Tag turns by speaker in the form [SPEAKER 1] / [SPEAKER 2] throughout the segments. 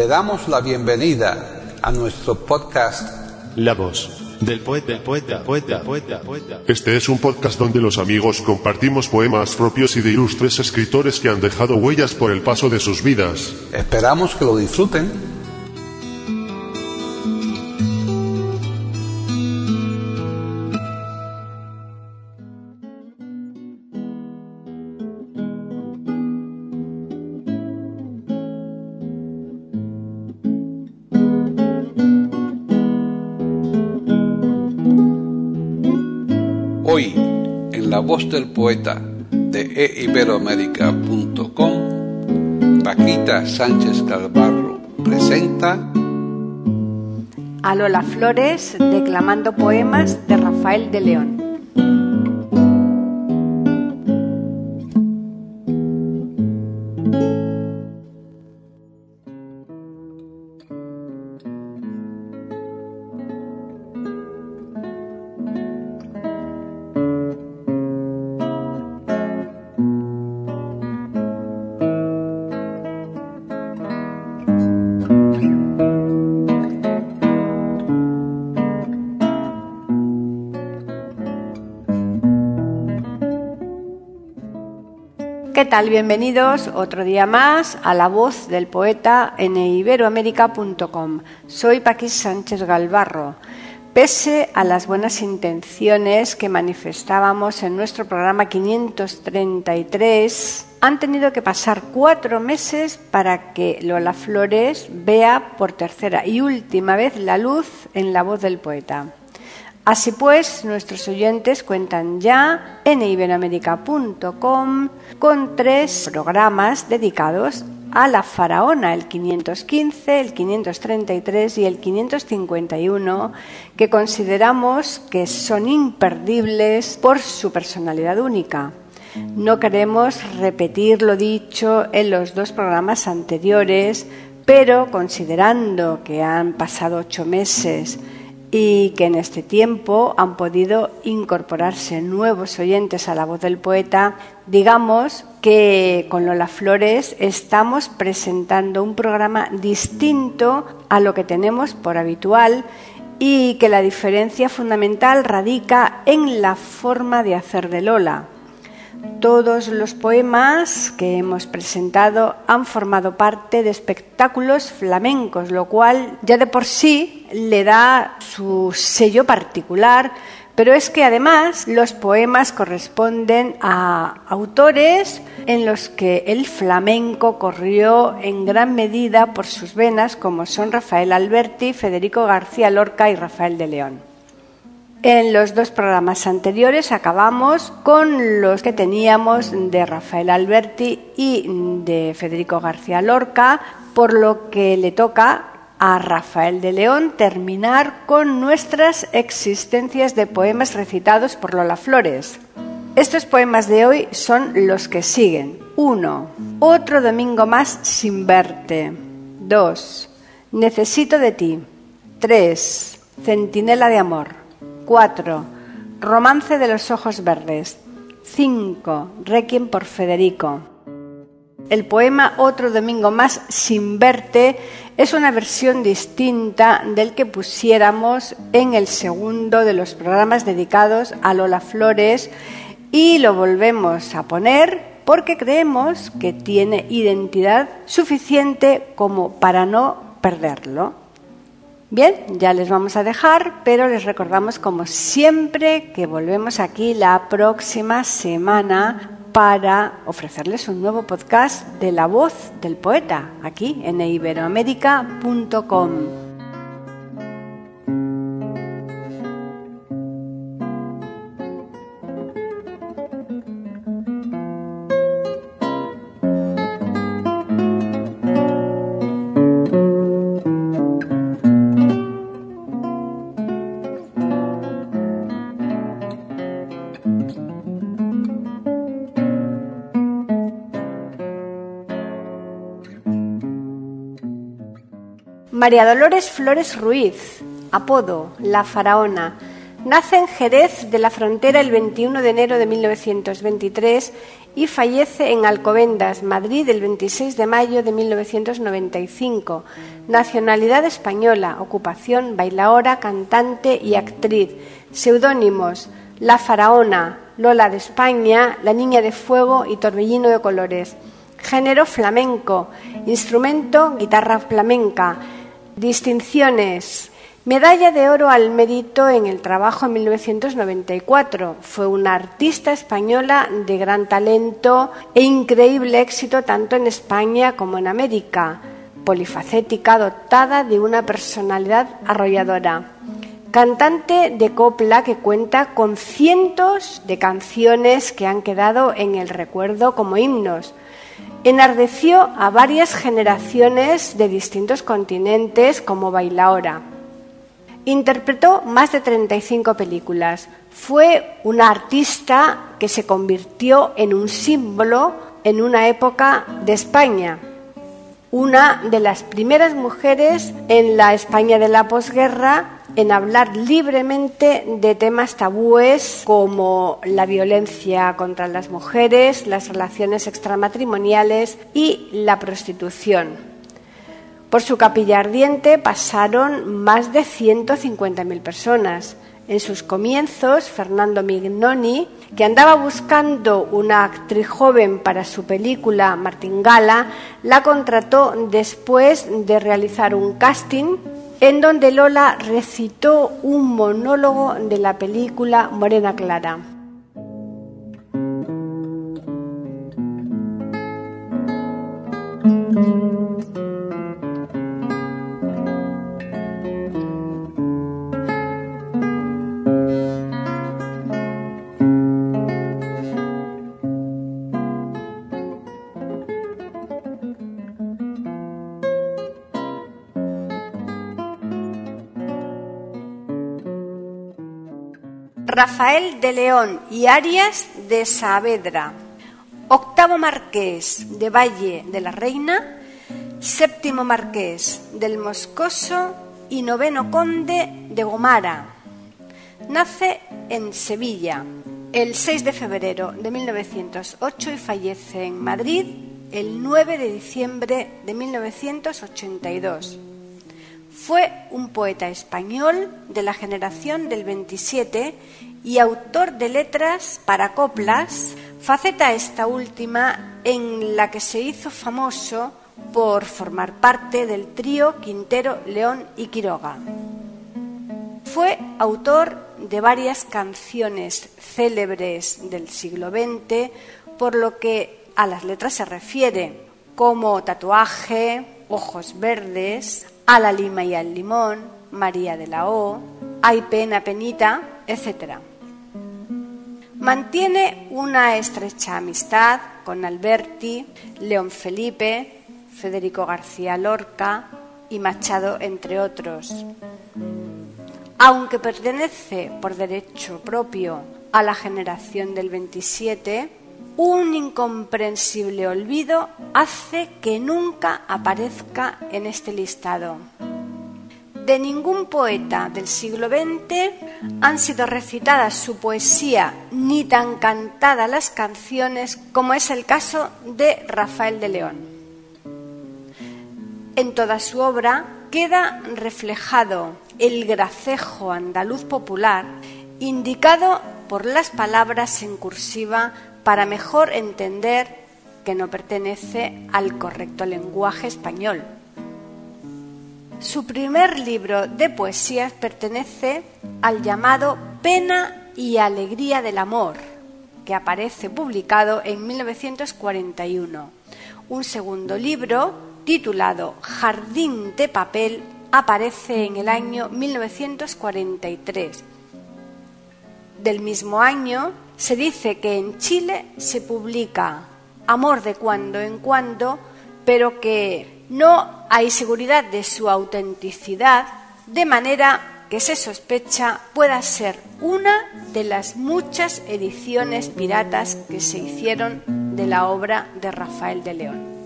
[SPEAKER 1] Le damos la bienvenida a nuestro podcast
[SPEAKER 2] La voz del poeta, del poeta, poeta, poeta, poeta.
[SPEAKER 3] Este es un podcast donde los amigos compartimos poemas propios y de ilustres escritores que han dejado huellas por el paso de sus vidas.
[SPEAKER 1] Esperamos que lo disfruten. Del poeta de eiberoamérica.com, Paquita Sánchez Calvarro presenta
[SPEAKER 4] a Lola Flores declamando poemas de Rafael de León. Tal? Bienvenidos otro día más a la voz del poeta en iberoamérica.com. Soy Paquis Sánchez Galvarro. Pese a las buenas intenciones que manifestábamos en nuestro programa 533, han tenido que pasar cuatro meses para que Lola Flores vea por tercera y última vez la luz en la voz del poeta. Así pues, nuestros oyentes cuentan ya en iberoamérica.com con tres programas dedicados a la faraona, el 515, el 533 y el 551, que consideramos que son imperdibles por su personalidad única. No queremos repetir lo dicho en los dos programas anteriores, pero considerando que han pasado ocho meses y que en este tiempo han podido incorporarse nuevos oyentes a la voz del poeta, digamos que con Lola Flores estamos presentando un programa distinto a lo que tenemos por habitual y que la diferencia fundamental radica en la forma de hacer de Lola. Todos los poemas que hemos presentado han formado parte de espectáculos flamencos, lo cual ya de por sí le da su sello particular, pero es que además los poemas corresponden a autores en los que el flamenco corrió en gran medida por sus venas, como son Rafael Alberti, Federico García Lorca y Rafael de León. En los dos programas anteriores acabamos con los que teníamos de Rafael Alberti y de Federico García Lorca, por lo que le toca a Rafael de León terminar con nuestras existencias de poemas recitados por Lola Flores. Estos poemas de hoy son los que siguen. 1. Otro domingo más sin verte. 2. Necesito de ti. 3. Centinela de amor. 4. Romance de los ojos verdes. 5. Requiem por Federico. El poema Otro domingo más sin verte es una versión distinta del que pusiéramos en el segundo de los programas dedicados a Lola Flores y lo volvemos a poner porque creemos que tiene identidad suficiente como para no perderlo. Bien, ya les vamos a dejar, pero les recordamos como siempre que volvemos aquí la próxima semana para ofrecerles un nuevo podcast de la voz del poeta aquí en iberoamérica.com. María Dolores Flores Ruiz, apodo La Faraona, Nace en Jerez de la Frontera el 21 de enero de 1923 y fallece en Alcobendas, Madrid, el 26 de mayo de 1995. Nacionalidad española, ocupación bailaora, cantante y actriz. Seudónimos: La Faraona, Lola de España, La Niña de Fuego y Torbellino de Colores. Género flamenco, instrumento guitarra flamenca. Distinciones: Medalla de oro al mérito en el trabajo en 1994. Fue una artista española de gran talento e increíble éxito tanto en España como en América. Polifacética, dotada de una personalidad arrolladora. Cantante de copla que cuenta con cientos de canciones que han quedado en el recuerdo como himnos. Enardeció a varias generaciones de distintos continentes como bailaora. Interpretó más de 35 películas. Fue una artista que se convirtió en un símbolo en una época de España. Una de las primeras mujeres en la España de la posguerra en hablar libremente de temas tabúes como la violencia contra las mujeres, las relaciones extramatrimoniales y la prostitución. Por su capilla ardiente pasaron más de 150.000 personas. En sus comienzos, Fernando Mignoni, que andaba buscando una actriz joven para su película Martingala, la contrató después de realizar un casting en donde Lola recitó un monólogo de la película Morena Clara. Rafael de León y Arias de Saavedra, octavo marqués de Valle de la Reina, séptimo marqués del Moscoso y noveno conde de Gomara. Nace en Sevilla el 6 de febrero de 1908 y fallece en Madrid el 9 de diciembre de 1982. Fue un poeta español de la generación del 27 y autor de letras para coplas, faceta esta última en la que se hizo famoso por formar parte del trío Quintero, León y Quiroga. Fue autor de varias canciones célebres del siglo XX, por lo que a las letras se refiere, como Tatuaje, Ojos Verdes, a la lima y al limón, María de la O, Hay pena, penita, etc. Mantiene una estrecha amistad con Alberti, León Felipe, Federico García Lorca y Machado, entre otros. Aunque pertenece por derecho propio a la generación del 27, un incomprensible olvido hace que nunca aparezca en este listado. De ningún poeta del siglo XX han sido recitadas su poesía ni tan cantadas las canciones como es el caso de Rafael de León. En toda su obra queda reflejado el gracejo andaluz popular indicado por las palabras en cursiva para mejor entender que no pertenece al correcto lenguaje español. Su primer libro de poesías pertenece al llamado Pena y Alegría del Amor, que aparece publicado en 1941. Un segundo libro, titulado Jardín de Papel, aparece en el año 1943. Del mismo año se dice que en Chile se publica Amor de cuando en cuando, pero que no hay seguridad de su autenticidad, de manera que se sospecha pueda ser una de las muchas ediciones piratas que se hicieron de la obra de Rafael de León.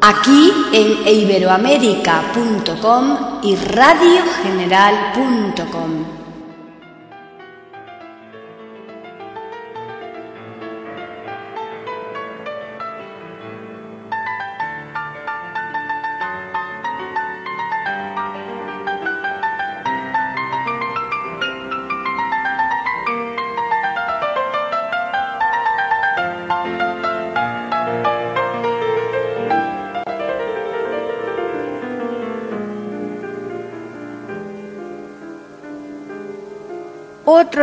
[SPEAKER 4] Aquí en iberoamérica.com y radiogeneral.com.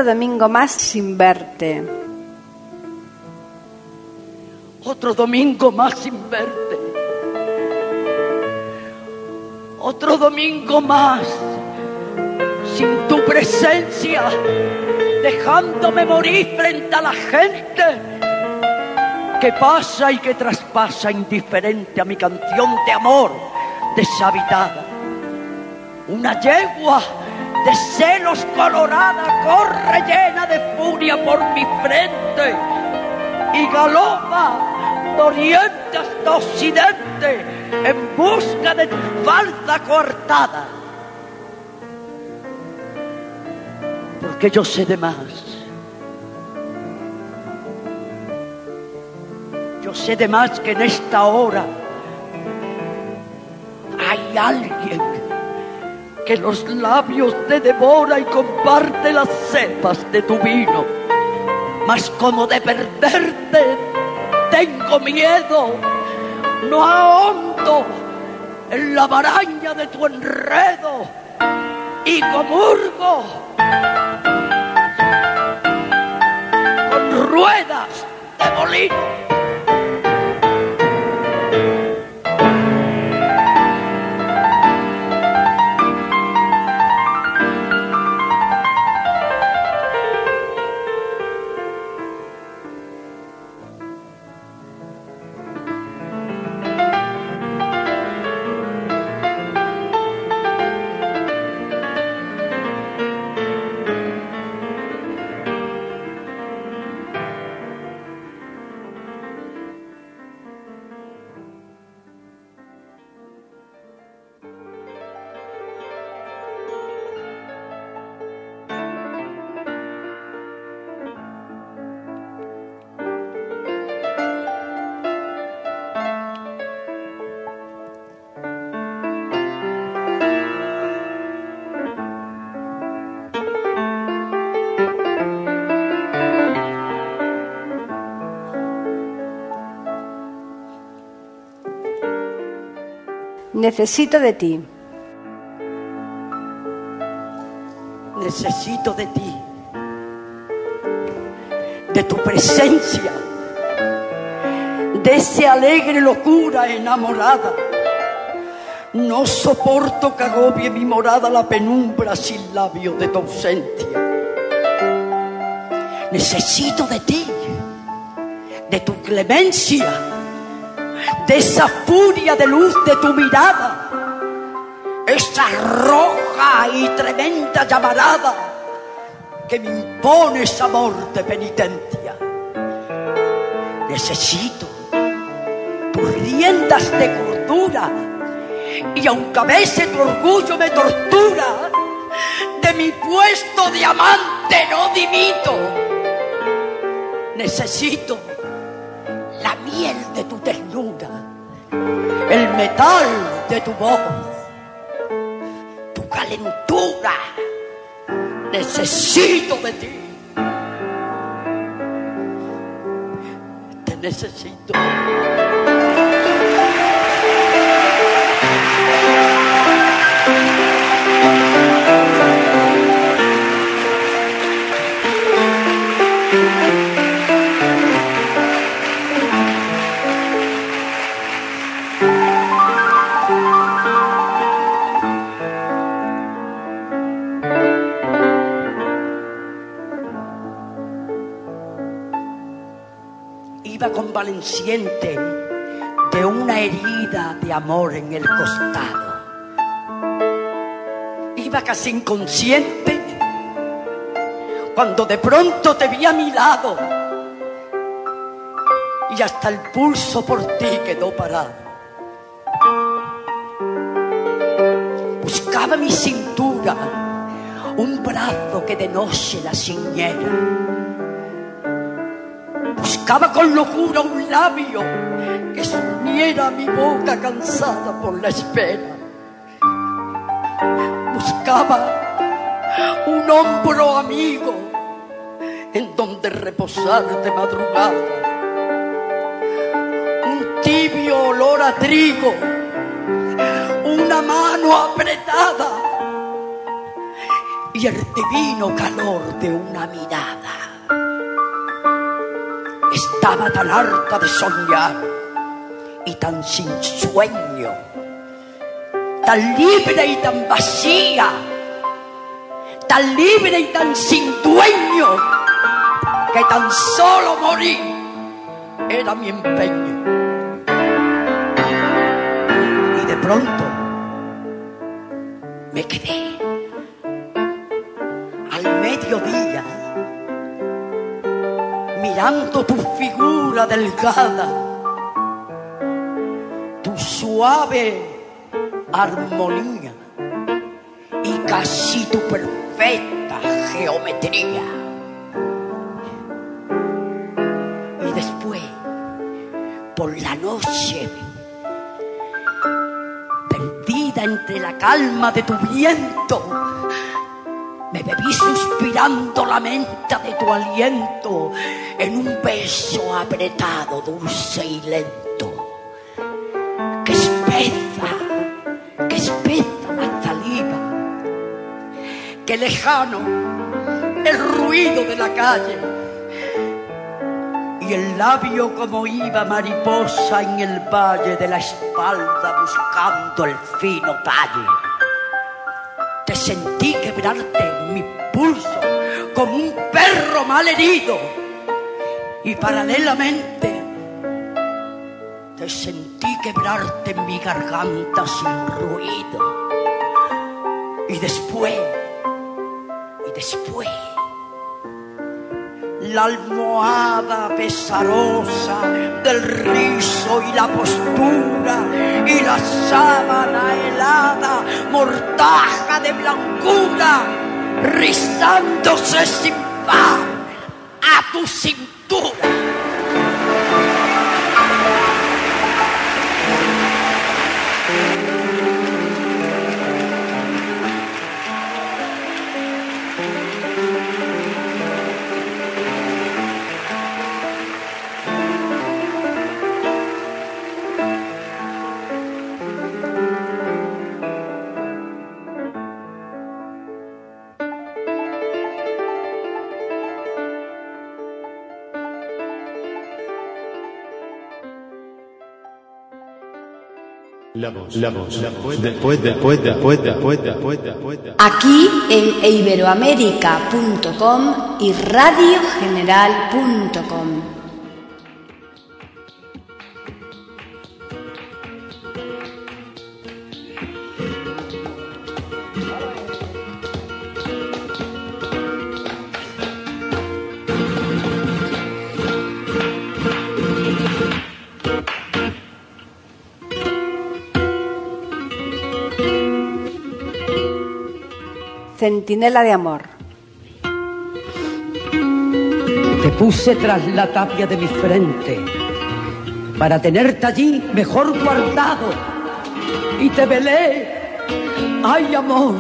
[SPEAKER 4] Domingo más sin verte.
[SPEAKER 5] Otro domingo más sin verte. Otro domingo más sin tu presencia, dejándome morir frente a la gente que pasa y que traspasa indiferente a mi canción de amor deshabitada. Una yegua de celos colorada corre llena de furia por mi frente y galopa de hasta occidente en busca de tu falsa coartada. Porque yo sé de más. Yo sé de más que en esta hora hay alguien que los labios te devora y comparte las cepas de tu vino. Mas como de perderte tengo miedo, no ahondo en la maraña de tu enredo y comurgo con ruedas de molino.
[SPEAKER 4] Necesito de ti.
[SPEAKER 5] Necesito de ti, de tu presencia, de esa alegre locura enamorada. No soporto que agobie mi morada la penumbra sin labio de tu ausencia. Necesito de ti, de tu clemencia de esa furia de luz de tu mirada, esa roja y tremenda llamarada que me impones amor de penitencia. Necesito tus riendas de cordura y aunque a veces tu orgullo me tortura, de mi puesto de amante no dimito. Necesito la miel de tu ternura, el metal de tu voz, tu calentura. Necesito de ti. Te necesito. De una herida de amor en el costado. Iba casi inconsciente cuando de pronto te vi a mi lado y hasta el pulso por ti quedó parado. Buscaba mi cintura un brazo que de noche la ciñera. Buscaba con locura un labio que uniera mi boca cansada por la espera. Buscaba un hombro amigo en donde reposar de madrugada. Un tibio olor a trigo, una mano apretada y el divino calor de una mirada. Estaba tan harta de soñar y tan sin sueño, tan libre y tan vacía, tan libre y tan sin dueño, que tan solo morir era mi empeño. Y de pronto me quedé al mediodía tu figura delgada, tu suave armonía y casi tu perfecta geometría. Y después, por la noche, perdida entre la calma de tu viento, me bebí suspirando la menta de tu aliento en un beso apretado, dulce y lento. Que espesa, que espesa la saliva, que lejano el ruido de la calle y el labio como iba mariposa en el valle de la espalda buscando el fino talle sentí quebrarte mi pulso como un perro mal herido y paralelamente te sentí quebrarte mi garganta sin ruido. Y después y después la almohada pesarosa del rizo y la postura y la sábana helada, mortaja de blancura, rizándose sin par a tu cintura.
[SPEAKER 2] La voz, la voz, la voz poeta, poeta, poeta, poeta, poeta, poeta.
[SPEAKER 4] Aquí en iberoamérica.com y radiogeneral.com. Centinela de amor.
[SPEAKER 5] Te puse tras la tapia de mi frente para tenerte allí mejor guardado y te velé, ay amor,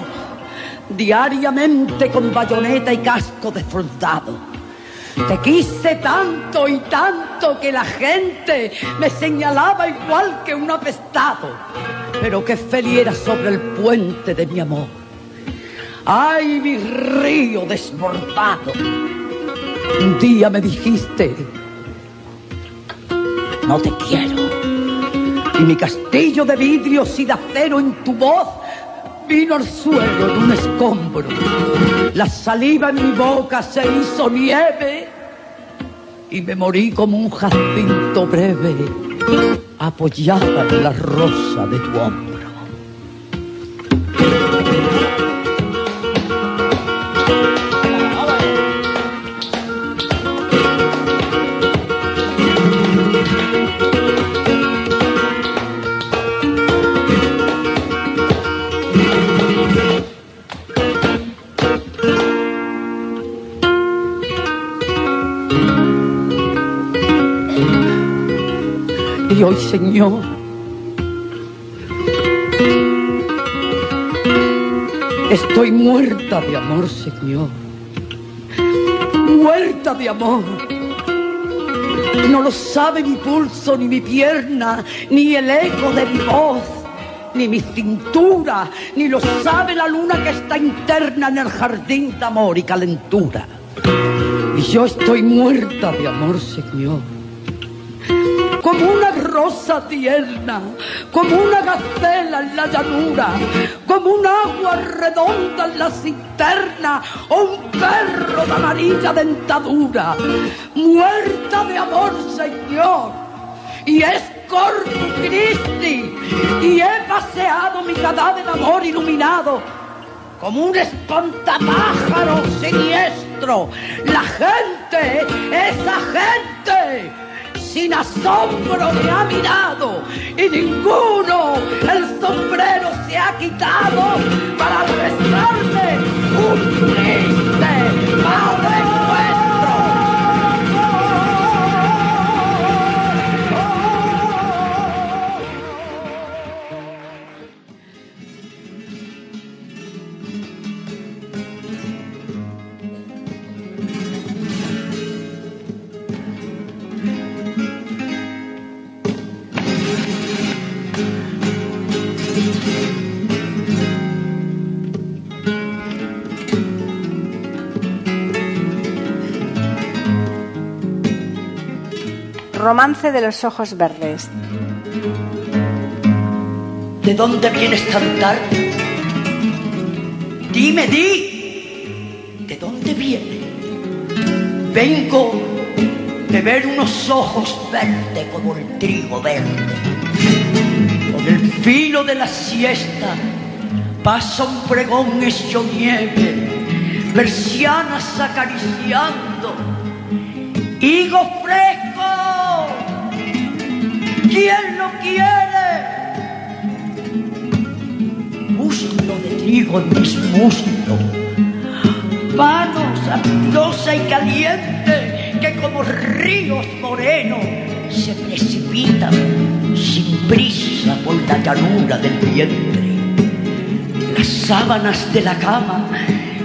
[SPEAKER 5] diariamente con bayoneta y casco de soldado. Te quise tanto y tanto que la gente me señalaba igual que un apestado, pero que feliz era sobre el puente de mi amor. Ay, mi río desbordado. Un día me dijiste, no te quiero. Y mi castillo de vidrios y de acero en tu voz vino al suelo de un escombro. La saliva en mi boca se hizo nieve y me morí como un jacinto breve apoyada en la rosa de tu hombro. Hoy, Señor, estoy muerta de amor, Señor. Muerta de amor. No lo sabe mi pulso, ni mi pierna, ni el eco de mi voz, ni mi cintura, ni lo sabe la luna que está interna en el jardín de amor y calentura. Y yo estoy muerta de amor, Señor como una rosa tierna, como una gacela en la llanura, como un agua redonda en la cisterna, o un perro de amarilla dentadura, muerta de amor, Señor. Y es Corpus Christi, y he paseado mi cadáver de amor iluminado como un espantapájaro siniestro. La gente, esa gente sin asombro me ha mirado y ninguno el sombrero se ha quitado
[SPEAKER 4] De los ojos verdes.
[SPEAKER 5] ¿De dónde vienes tan tarde? Dime, di. ¿De dónde viene? Vengo de ver unos ojos verdes como el trigo verde. Con el filo de la siesta pasa un pregón hecho nieve, persianas acariciando, higo fresco ¿Quién lo quiere? Muslo de trigo en mis muslos, manos ardiosa y caliente que como ríos morenos se precipitan sin prisa por la llanura del vientre. Las sábanas de la cama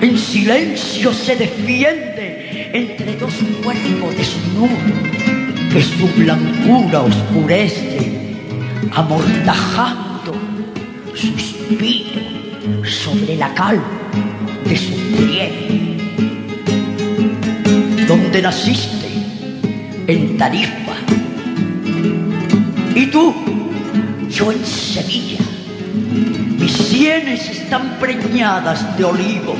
[SPEAKER 5] en silencio se defienden entre dos cuerpos desnudos que su blancura oscurece, amortajando suspiro sobre la cal de su piel. Donde naciste, en Tarifa, y tú, yo en Sevilla. Mis sienes están preñadas de olivo,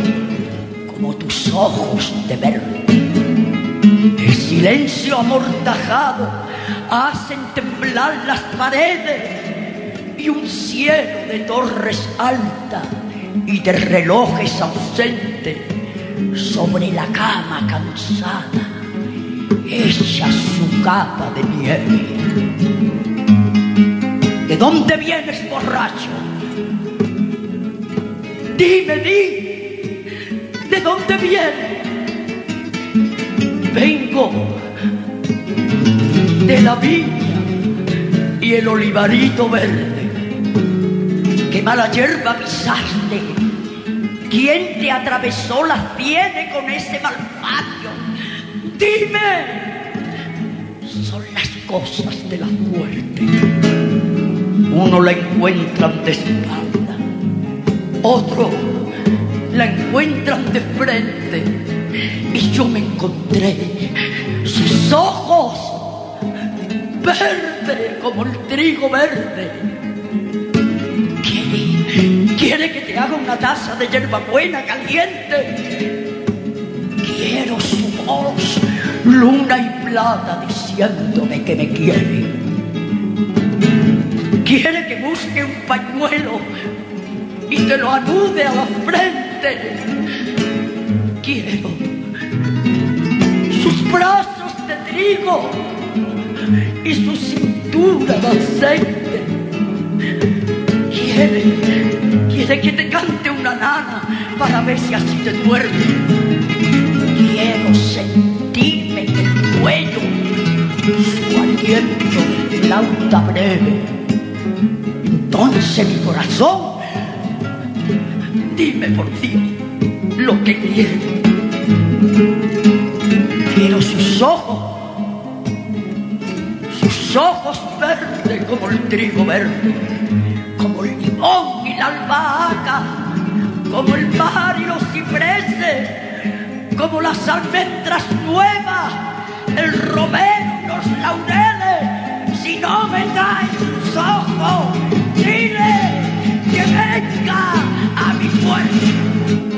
[SPEAKER 5] como tus ojos de verde el silencio amortajado hacen temblar las paredes y un cielo de torres altas y de relojes ausentes sobre la cama cansada echa su capa de nieve. ¿De dónde vienes, borracho? Dime, di, ¿de dónde vienes? Vengo de la viña y el olivarito verde. Qué mala hierba pisaste. ¿Quién te atravesó las sienes con ese malfacio? Dime. Son las cosas de la muerte. Uno la encuentran de espalda, otro la encuentran de frente yo me encontré sus ojos verdes como el trigo verde. Quiere, quiere que te haga una taza de hierbabuena caliente. Quiero su voz, luna y plata, diciéndome que me quiere. Quiere que busque un pañuelo y te lo anude a la frente. Quiero sus brazos de trigo y su cintura de aceite. Quiere, quiere que te cante una nana para ver si así te duerme. Quiero sentirme en el cuello su viento de flauta breve. Entonces mi corazón, dime por Dios lo que quiere. Quiero sus ojos, sus ojos verdes como el trigo verde, como el limón y la albahaca, como el mar y los cipreses, como las almendras nuevas, el romero y los laureles. Si no me traes sus ojos, dile que venga a mi pueblo.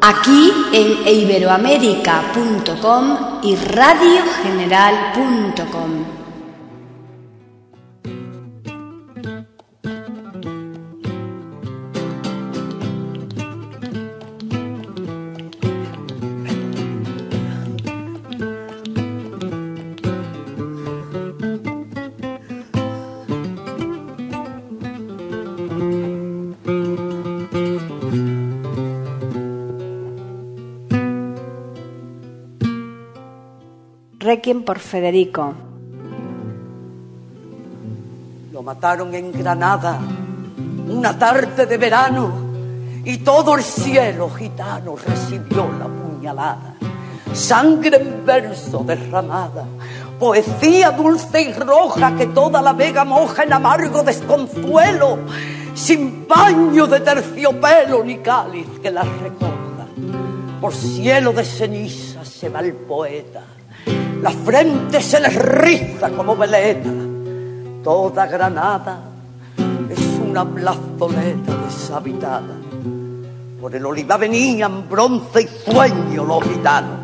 [SPEAKER 6] Aquí en iberoamérica.com y radiogeneral.com.
[SPEAKER 4] Requiem por Federico.
[SPEAKER 5] Lo mataron en Granada una tarde de verano y todo el cielo gitano recibió la puñalada. Sangre en verso derramada, poesía dulce y roja que toda la vega moja en amargo desconsuelo, sin baño de terciopelo ni cáliz que la recoja. Por cielo de ceniza se va el poeta, la frente se le riza como veleta Toda Granada es una plazoleta deshabitada. Por el oliva venían bronce y sueño los gitanos.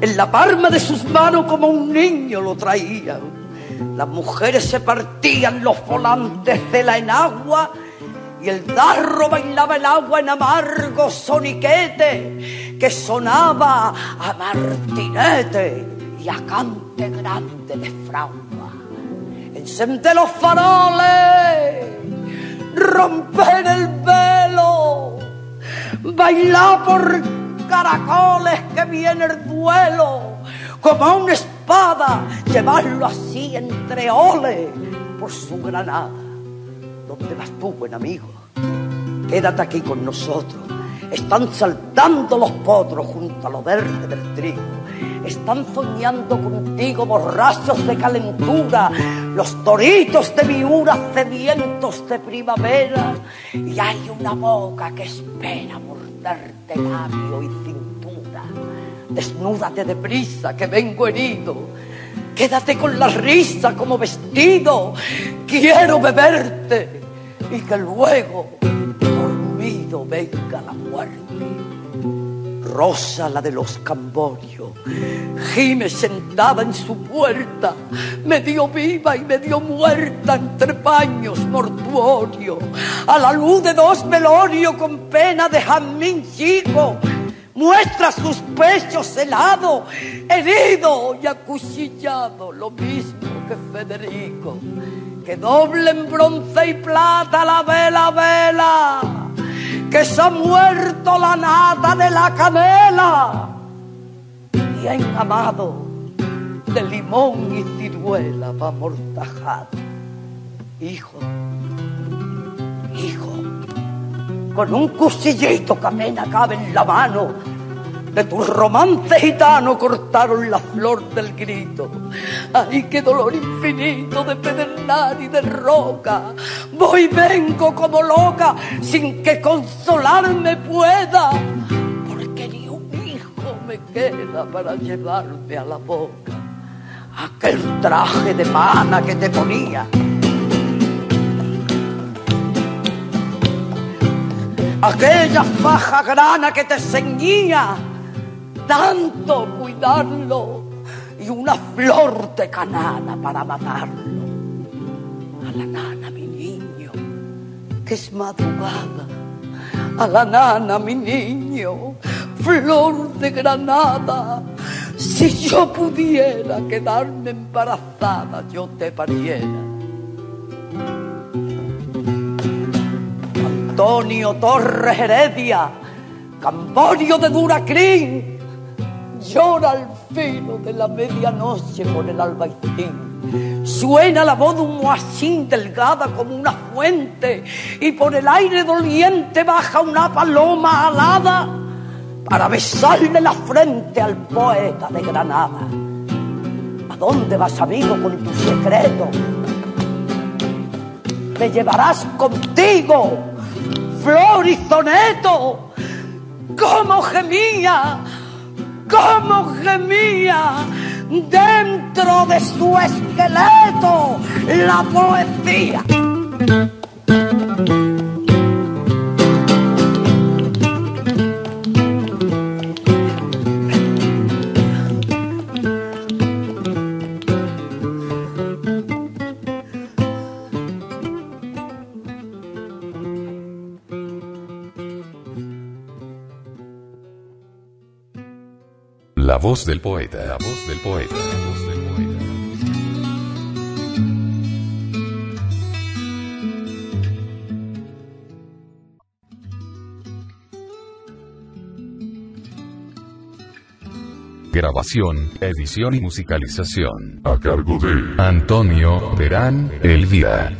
[SPEAKER 5] En la palma de sus manos como un niño lo traían. Las mujeres se partían los volantes de la enagua y el darro bailaba el agua en amargo soniquete que sonaba a martinete y a cante grande de fragua. Encende los faroles, romper el velo, bailar por caracoles que viene el duelo, como una espada, llevarlo así entre oles por su granada. ¿Dónde vas tú, buen amigo? Quédate aquí con nosotros. Están saltando los potros junto a lo verde del trigo. Están soñando contigo borrachos de calentura, los toritos de miura sedientos de primavera. Y hay una boca que espera morderte labio y cintura. Desnúdate deprisa que vengo herido. Quédate con la risa como vestido. Quiero beberte y que luego dormido venga la muerte. Rosa la de los Camborios, gime sentada en su puerta, medio viva y medio muerta entre paños mortuorios, a la luz de dos velorios con pena de jazmín chico, muestra sus pechos helados, herido y acuchillado, lo mismo que Federico, que doble en bronce y plata la vela, vela, que se ha muerto la nata de la canela, bien amado de limón y ciruela va mortajado. Hijo, con un cuchillito que apenas cabe en la mano. De tu romance gitano cortaron la flor del grito. Ay, qué dolor infinito de pedernal y de roca. Voy y vengo como loca sin que consolarme pueda. Porque ni un hijo me queda para llevarme a la boca. Aquel traje de pana que te ponía aquella faja grana que te ceñía, tanto cuidarlo y una flor de canana para matarlo. A la nana, mi niño, que es madrugada. A la nana, mi niño, flor de granada. Si yo pudiera quedarme embarazada, yo te pariera. Antonio Torres Heredia, Camborio de Duracrín, llora al filo de la medianoche por el albaicín. Suena la voz de un moachín delgada como una fuente y por el aire doliente baja una paloma alada para besarle la frente al poeta de Granada. ¿A dónde vas, amigo, con tu secreto? Me llevarás contigo, flor y soneto, como gemía, como gemía dentro de su esqueleto la poesía.
[SPEAKER 6] La voz del poeta, la voz del poeta, la voz del poeta. Grabación, edición y musicalización.
[SPEAKER 3] A cargo de
[SPEAKER 6] Antonio Verán Elvira.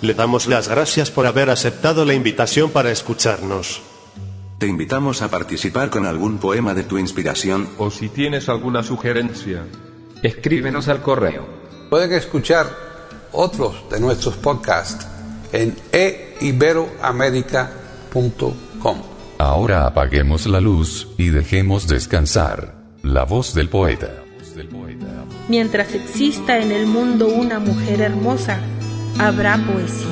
[SPEAKER 2] Le damos las gracias por haber aceptado la invitación para escucharnos.
[SPEAKER 7] Te invitamos a participar con algún poema de tu inspiración
[SPEAKER 8] O si tienes alguna sugerencia, escríbenos al correo.
[SPEAKER 1] Pueden escuchar otros de nuestros podcasts en eiberoamerica.com.
[SPEAKER 6] Ahora apaguemos la luz y dejemos descansar. La voz del poeta.
[SPEAKER 9] Mientras exista en el mundo una mujer hermosa, habrá poesía.